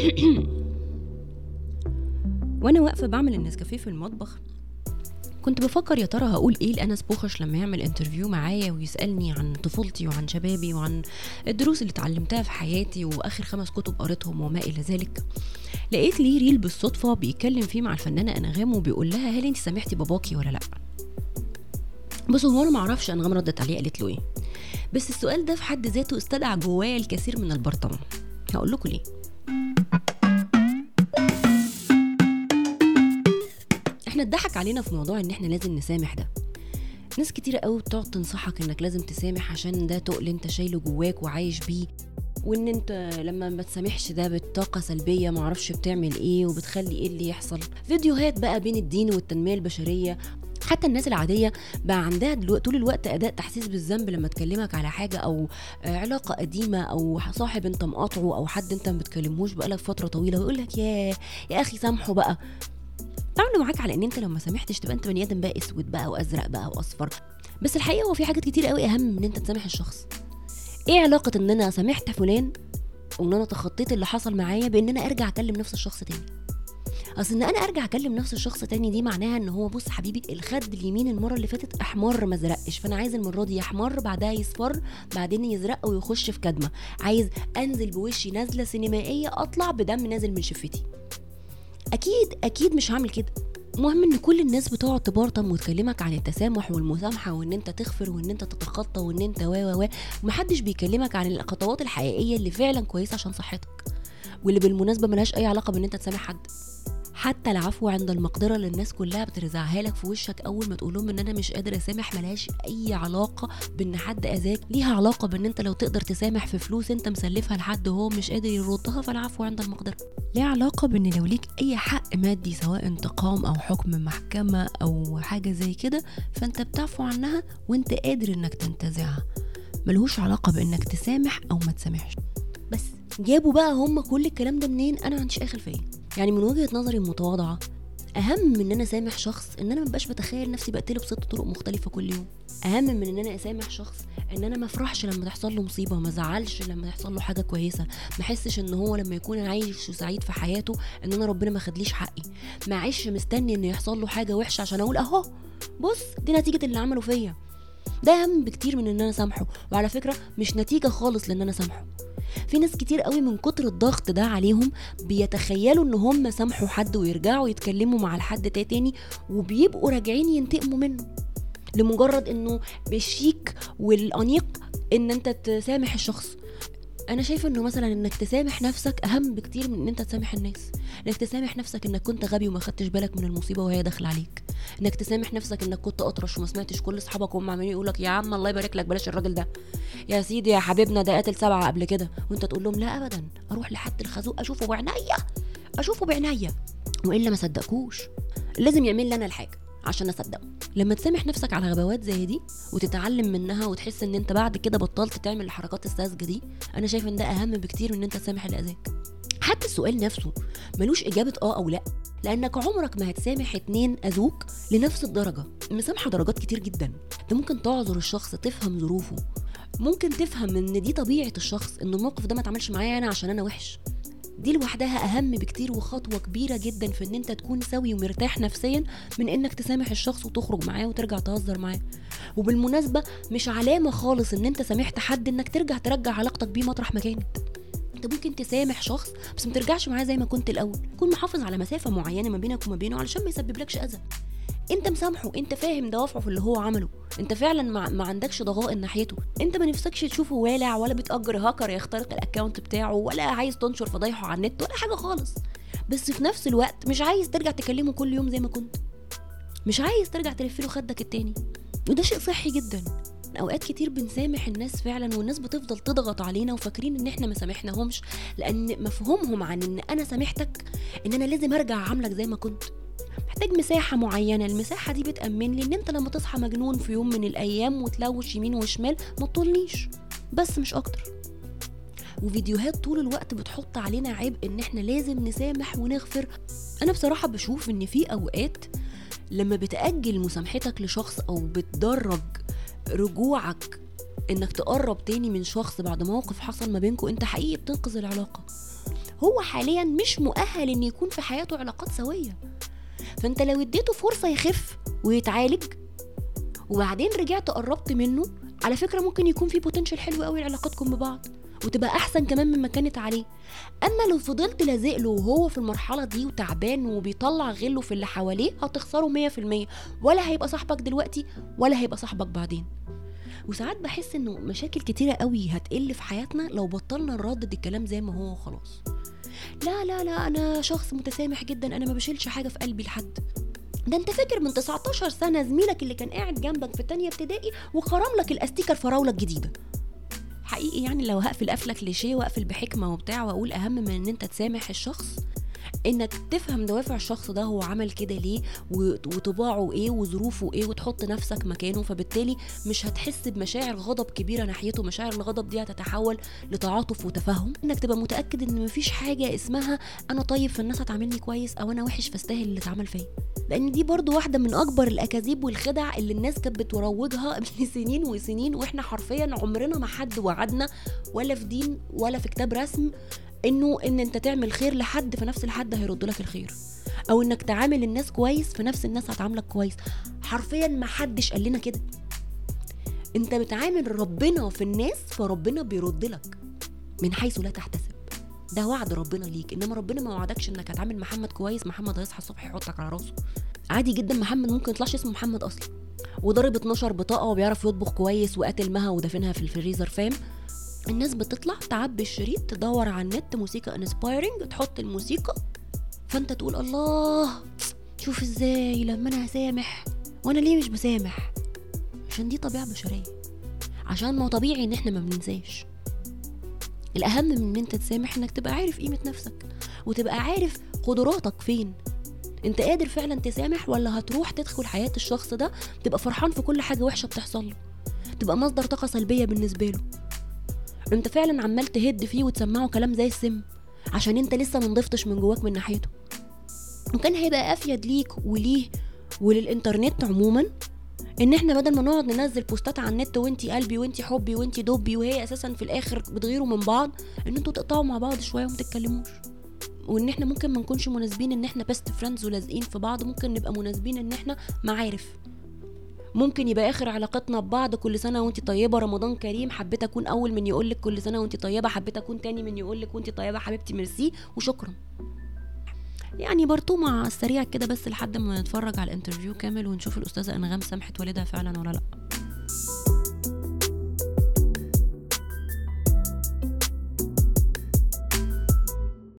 وأنا واقفة بعمل النسكافيه في المطبخ كنت بفكر يا ترى هقول إيه لأنس بوخش لما يعمل interview معايا ويسألني عن طفولتي وعن شبابي وعن الدروس اللي اتعلمتها في حياتي وآخر خمس كتب قريتهم وما إلى ذلك. لقيت ليه reel بالصدفة بيتكلم فيه مع الفنانة أنغام وبيقول لها هل انت سامحتي باباكي ولا لأ؟ بصوا هو أنا معرفش أنغام ردت عليه قالت له إيه بس السؤال ده في حد ذاته استدعى جوايا الكثير من البرطمان. هقول لكم ليه. إحنا اتضحك علينا في موضوع إن إحنا لازم نسامح ده. ناس كتيرة قوي بتقعد تنصحك إنك لازم تسامح عشان ده تقل أنت شايله جواك وعايش بيه وإن أنت لما ما تسامحش ده بطاقة سلبية معرفش بتعمل إيه وبتخلي إيه اللي يحصل. فيديوهات بقى بين الدين والتنمية البشرية حتى الناس العادية بقى عندها دلوقتي طول الوقت أداء تحسيس بالذنب لما تكلمك على حاجة أو علاقة قديمة أو صاحب أنت مقاطعه أو حد أنت ما بتكلموش بقالك فترة طويلة ويقول لك يا يا أخي سامحه بقى. تعاملوا معاك على إن أنت لو ما سامحتش تبقى أنت بني آدم بقى أسود بقى وأزرق بقى وأصفر. بس الحقيقة هو في حاجات كتير قوي أهم من إن أنت تسامح الشخص. إيه علاقة إن أنا سامحت فلان وإن أنا تخطيت اللي حصل معايا بإن أنا أرجع أكلم نفس الشخص تاني؟ أصل إن أنا أرجع أكلم نفس الشخص تاني دي معناها إن هو بص حبيبي الخد اليمين المرة اللي فاتت أحمر ما زرقش فأنا عايز المرة دي يحمر بعدها يصفر بعدين يزرق ويخش في كدمة. عايز أنزل بوشي نازلة سينمائية أطلع بدم نازل من شفتي. أكيد أكيد مش هعمل كده. المهم إن كل الناس بتقعد تبرطم وتكلمك عن التسامح والمسامحة وإن أنت تغفر وإن أنت تتخطى وإن أنت و و ومحدش بيكلمك عن الخطوات الحقيقية اللي فعلا كويسة عشان صحتك واللي بالمناسبة ملهاش أي علاقة بإن أنت تسامح حد. حتى العفو عند المقدرة اللي الناس كلها بترزعها لك في وشك أول ما تقول لهم إن أنا مش قادر أسامح ملهاش أي علاقة بإن حد أذاك. ليها علاقة بإن أنت لو تقدر تسامح في فلوس أنت مسلفها لحد وهو مش قادر يردها فالعفو عند المقدرة. ليها علاقة بإن لو ليك أي حق مادي سواء انتقام أو حكم محكمة أو حاجة زي كده فأنت بتعفو عنها وأنت قادر إنك تنتزعها. ملهوش علاقة بإنك تسامح أو ما تسامحش. بس جابوا بقى هم كل الكلام ده منين؟ أنا عنديش أي خلفية. يعني من وجهة نظري المتواضعة أهم من إن أنا أسامح شخص إن أنا مبقاش بتخيل نفسي بقتله بست طرق مختلفة كل يوم. أهم من إن أنا أسامح شخص إن أنا ما أفرحش لما تحصل له مصيبة ما أزعلش لما يحصل له حاجة كويسة ما أحسش إن هو لما يكون عايش وسعيد في حياته إن أنا ربنا ما خدليش حقي. ما أعيش مستني إن يحصل له حاجة وحشة عشان أقول أهو بص دي نتيجة اللي عمله فيا. ده أهم بكتير من إن أنا سامحه وعلى فكرة مش نتيجة خالص لإن أنا سامحه في ناس كتير قوي من كتر الضغط ده عليهم بيتخيلوا ان هم سامحوا حد ويرجعوا يتكلموا مع الحد تاني وبيبقوا راجعين ينتقموا منه. لمجرد انه بالشيك والانيق ان انت تسامح الشخص. أنا شايفة انه مثلا انك تسامح نفسك اهم بكتير من ان انت تسامح الناس. انك تسامح نفسك انك كنت غبي وما خدتش بالك من المصيبة وهي داخلة عليك. انك تسامح نفسك انك كنت اطرش وما سمعتش كل اصحابك وهم عمالين يقول لك يا عم الله يبارك لك بلاش الراجل ده. يا سيدي يا حبيبنا ده قاتل سبعة قبل كده. وانت تقول لهم لا ابدا أروح لحد الخازوق أشوفه بعينيا أشوفه بعينيا وإلا ما صدقكوش لازم يعمل لي أنا الحاجة عشان أصدقه. لما تسامح نفسك على غباوات زي دي وتتعلم منها وتحس إن أنت بعد كده بطلت تعمل الحركات الساذجة دي أنا شايفه إن ده أهم بكتير من إن أنت تسامح اللي اذاك حتى السؤال نفسه ملوش إجابة آه أو لأ. لأنك عمرك ما هتسامح اتنين أذوك لنفس الدرجة. المسامحة درجات كتير جدا. انت ممكن تعذر الشخص تفهم ظروفه. ممكن تفهم إن دي طبيعة الشخص إن الموقف ده ما اتعملش معايا أنا عشان أنا وحش. دي لوحدها أهم بكتير وخطوة كبيرة جدا في إن أنت تكون سوي ومرتاح نفسيا من إنك تسامح الشخص وتخرج معاه وترجع تهزر معاه. وبالمناسبة مش علامة خالص إن أنت سامحت حد إنك ترجع ترجع علاقتك بيه مطرح ما كانت انت ممكن تسامح شخص بس ما ترجعش معاه زي ما كنت الأول. كون محافظ على مسافة معينة ما بينك وما بينه علشان ما يسببلكش أذى. انت مسامحه انت فاهم دوافعه في اللي هو عمله. انت فعلا ما, ما عندكش ضغائن ناحيته. انت ما نفسكش تشوفه والع ولا بتأجر هاكر يخترق ال account بتاعه ولا عايز تنشر فضايحه على النت ولا حاجة خالص. بس في نفس الوقت مش عايز ترجع تكلمه كل يوم زي ما كنت. مش عايز ترجع تلف له خدك التاني. وده شيء صحي جدا. أوقات كتير بنسامح الناس فعلا والناس بتفضل تضغط علينا وفاكرين إن إحنا ما سامحناهمش لأن مفهومهم عن إن أنا سامحتك إن أنا لازم أرجع عاملك زي ما كنت. محتاج مساحة معينة المساحة دي بتأمن لي إن أنت لما تصحى مجنون في يوم من الأيام وتلوش يمين وشمال ما تطولنيش. بس مش أكتر. وفيديوهات طول الوقت بتحط علينا عبء إن إحنا لازم نسامح ونغفر. أنا بصراحة بشوف إن في أوقات لما بتأجل مسامحتك لشخص أو بتدرج رجوعك إنك تقرب تاني من شخص بعد موقف حصل ما بينكم أنت حقيقي بتنقذ العلاقة. هو حاليا مش مؤهل ان يكون في حياته علاقات سوية. فأنت لو اديته فرصة يخف ويتعالج وبعدين رجعت قربت منه على فكرة ممكن يكون في بوتنشال حلو قوي لعلاقتكم ببعض. وتبقى أحسن كمان مما كانت عليه أما لو فضلت لازق له وهو في المرحلة دي وتعبان وبيطلع غله في اللي حواليه هتخسره 100% ولا هيبقى صاحبك دلوقتي ولا هيبقى صاحبك بعدين. وساعات بحس إنه مشاكل كتيرة قوي هتقل في حياتنا لو بطلنا نردد الكلام زي ما هو وخلاص. لا لا لا أنا شخص متسامح جدا. أنا ما بشيلش حاجة في قلبي لحد. ده أنت فاكر من 19 سنة زميلك اللي كان قاعد جنبك في تانية ابتدائي وخرم لك الاستيكه الفراوله الجديده حقيقي يعني لو هقفل قفله كليشيه وأقفل بحكمة وبتاع وأقول أهم من إن أنت تسامح الشخص إنك تفهم دوافع الشخص ده هو عمل كده ليه وطباعه إيه وظروفه إيه وتحط نفسك مكانه فبالتالي مش هتحس بمشاعر غضب كبيرة ناحيته مشاعر الغضب دي هتتحول لتعاطف وتفهم. إنك تبقى متأكد إن مفيش حاجة اسمها أنا طيب فالناس هتعاملني كويس أو أنا وحش فاستاهل اللي اتعمل فيا. لأن دي برضو واحدة من أكبر الأكاذيب والخدع اللي الناس كانت بتروجها لسنين وسنين وإحنا حرفيا عمرنا ما حد وعدنا ولا في دين ولا في كتاب رسم إنه إن أنت تعمل خير لحد فنفس الحد هيرد لك الخير. أو إنك تعامل الناس كويس فنفس الناس هتعاملك كويس. حرفيا ما حدش قال لنا كده. أنت بتعامل ربنا في الناس فربنا بيرد لك من حيث لا تحتسب. ده وعد ربنا ليك إنما ربنا ما وعدكش إنك هتعامل محمد كويس محمد هيصحى الصبح يحطك على راسه. عادي جدا محمد ممكن يطلعش اسمه محمد أصلا. وضرب 12 بطاقة وبيعرف يطبخ كويس وقاتل مها ودفنها في الفريزر فاهم؟ الناس بتطلع تعبي الشريط تدور على النت موسيقى انسبايرنج تحط الموسيقى. فأنت تقول الله شوف إزاي لما أنا هسامح؟ وأنا ليه مش بسامح؟ عشان دي طبيعة بشرية. عشان ما طبيعي إن إحنا ما بننساش. الأهم من إن أنت تسامح إنك تبقى عارف قيمة نفسك وتبقى عارف قدراتك فين. أنت قادر فعلا تسامح ولا هتروح تدخل حياة الشخص ده تبقى فرحان في كل حاجة وحشة بتحصل له؟ تبقى مصدر طاقة سلبية بالنسبة له. أنت فعلا عمال تهد فيه وتسمعه كلام زي السم عشان أنت لسه ما نضفتش من جواك من ناحيته. وكان هيبقى أفيد ليك وليه وللإنترنت عموما إن إحنا بدل ما نقعد ننزل بوستات على النت وإنتي قلبي وإنتي حبي وإنتي دبي وهي أساسا في الآخر بتغيروا من بعض إن إنتوا تقطعوا مع بعض شوية وما تتكلموش. وإن إحنا ممكن ما نكونش مناسبين إن إحنا best friends ولازقين في بعض ممكن نبقى مناسبين إن إحنا معارف. ممكن يبقى آخر علاقتنا ببعض كل سنة وانت طيبة رمضان كريم حبيت أكون أول من يقول لك كل سنة وانت طيبة حبيت أكون تاني من يقول لك وانت طيبة حبيبتي ميرسي وشكرا. يعني برضو مع السريع كده بس لحد ما نتفرج على الانترفيو كامل ونشوف الأستاذة إنغام سامحت والدها فعلا ولا لأ.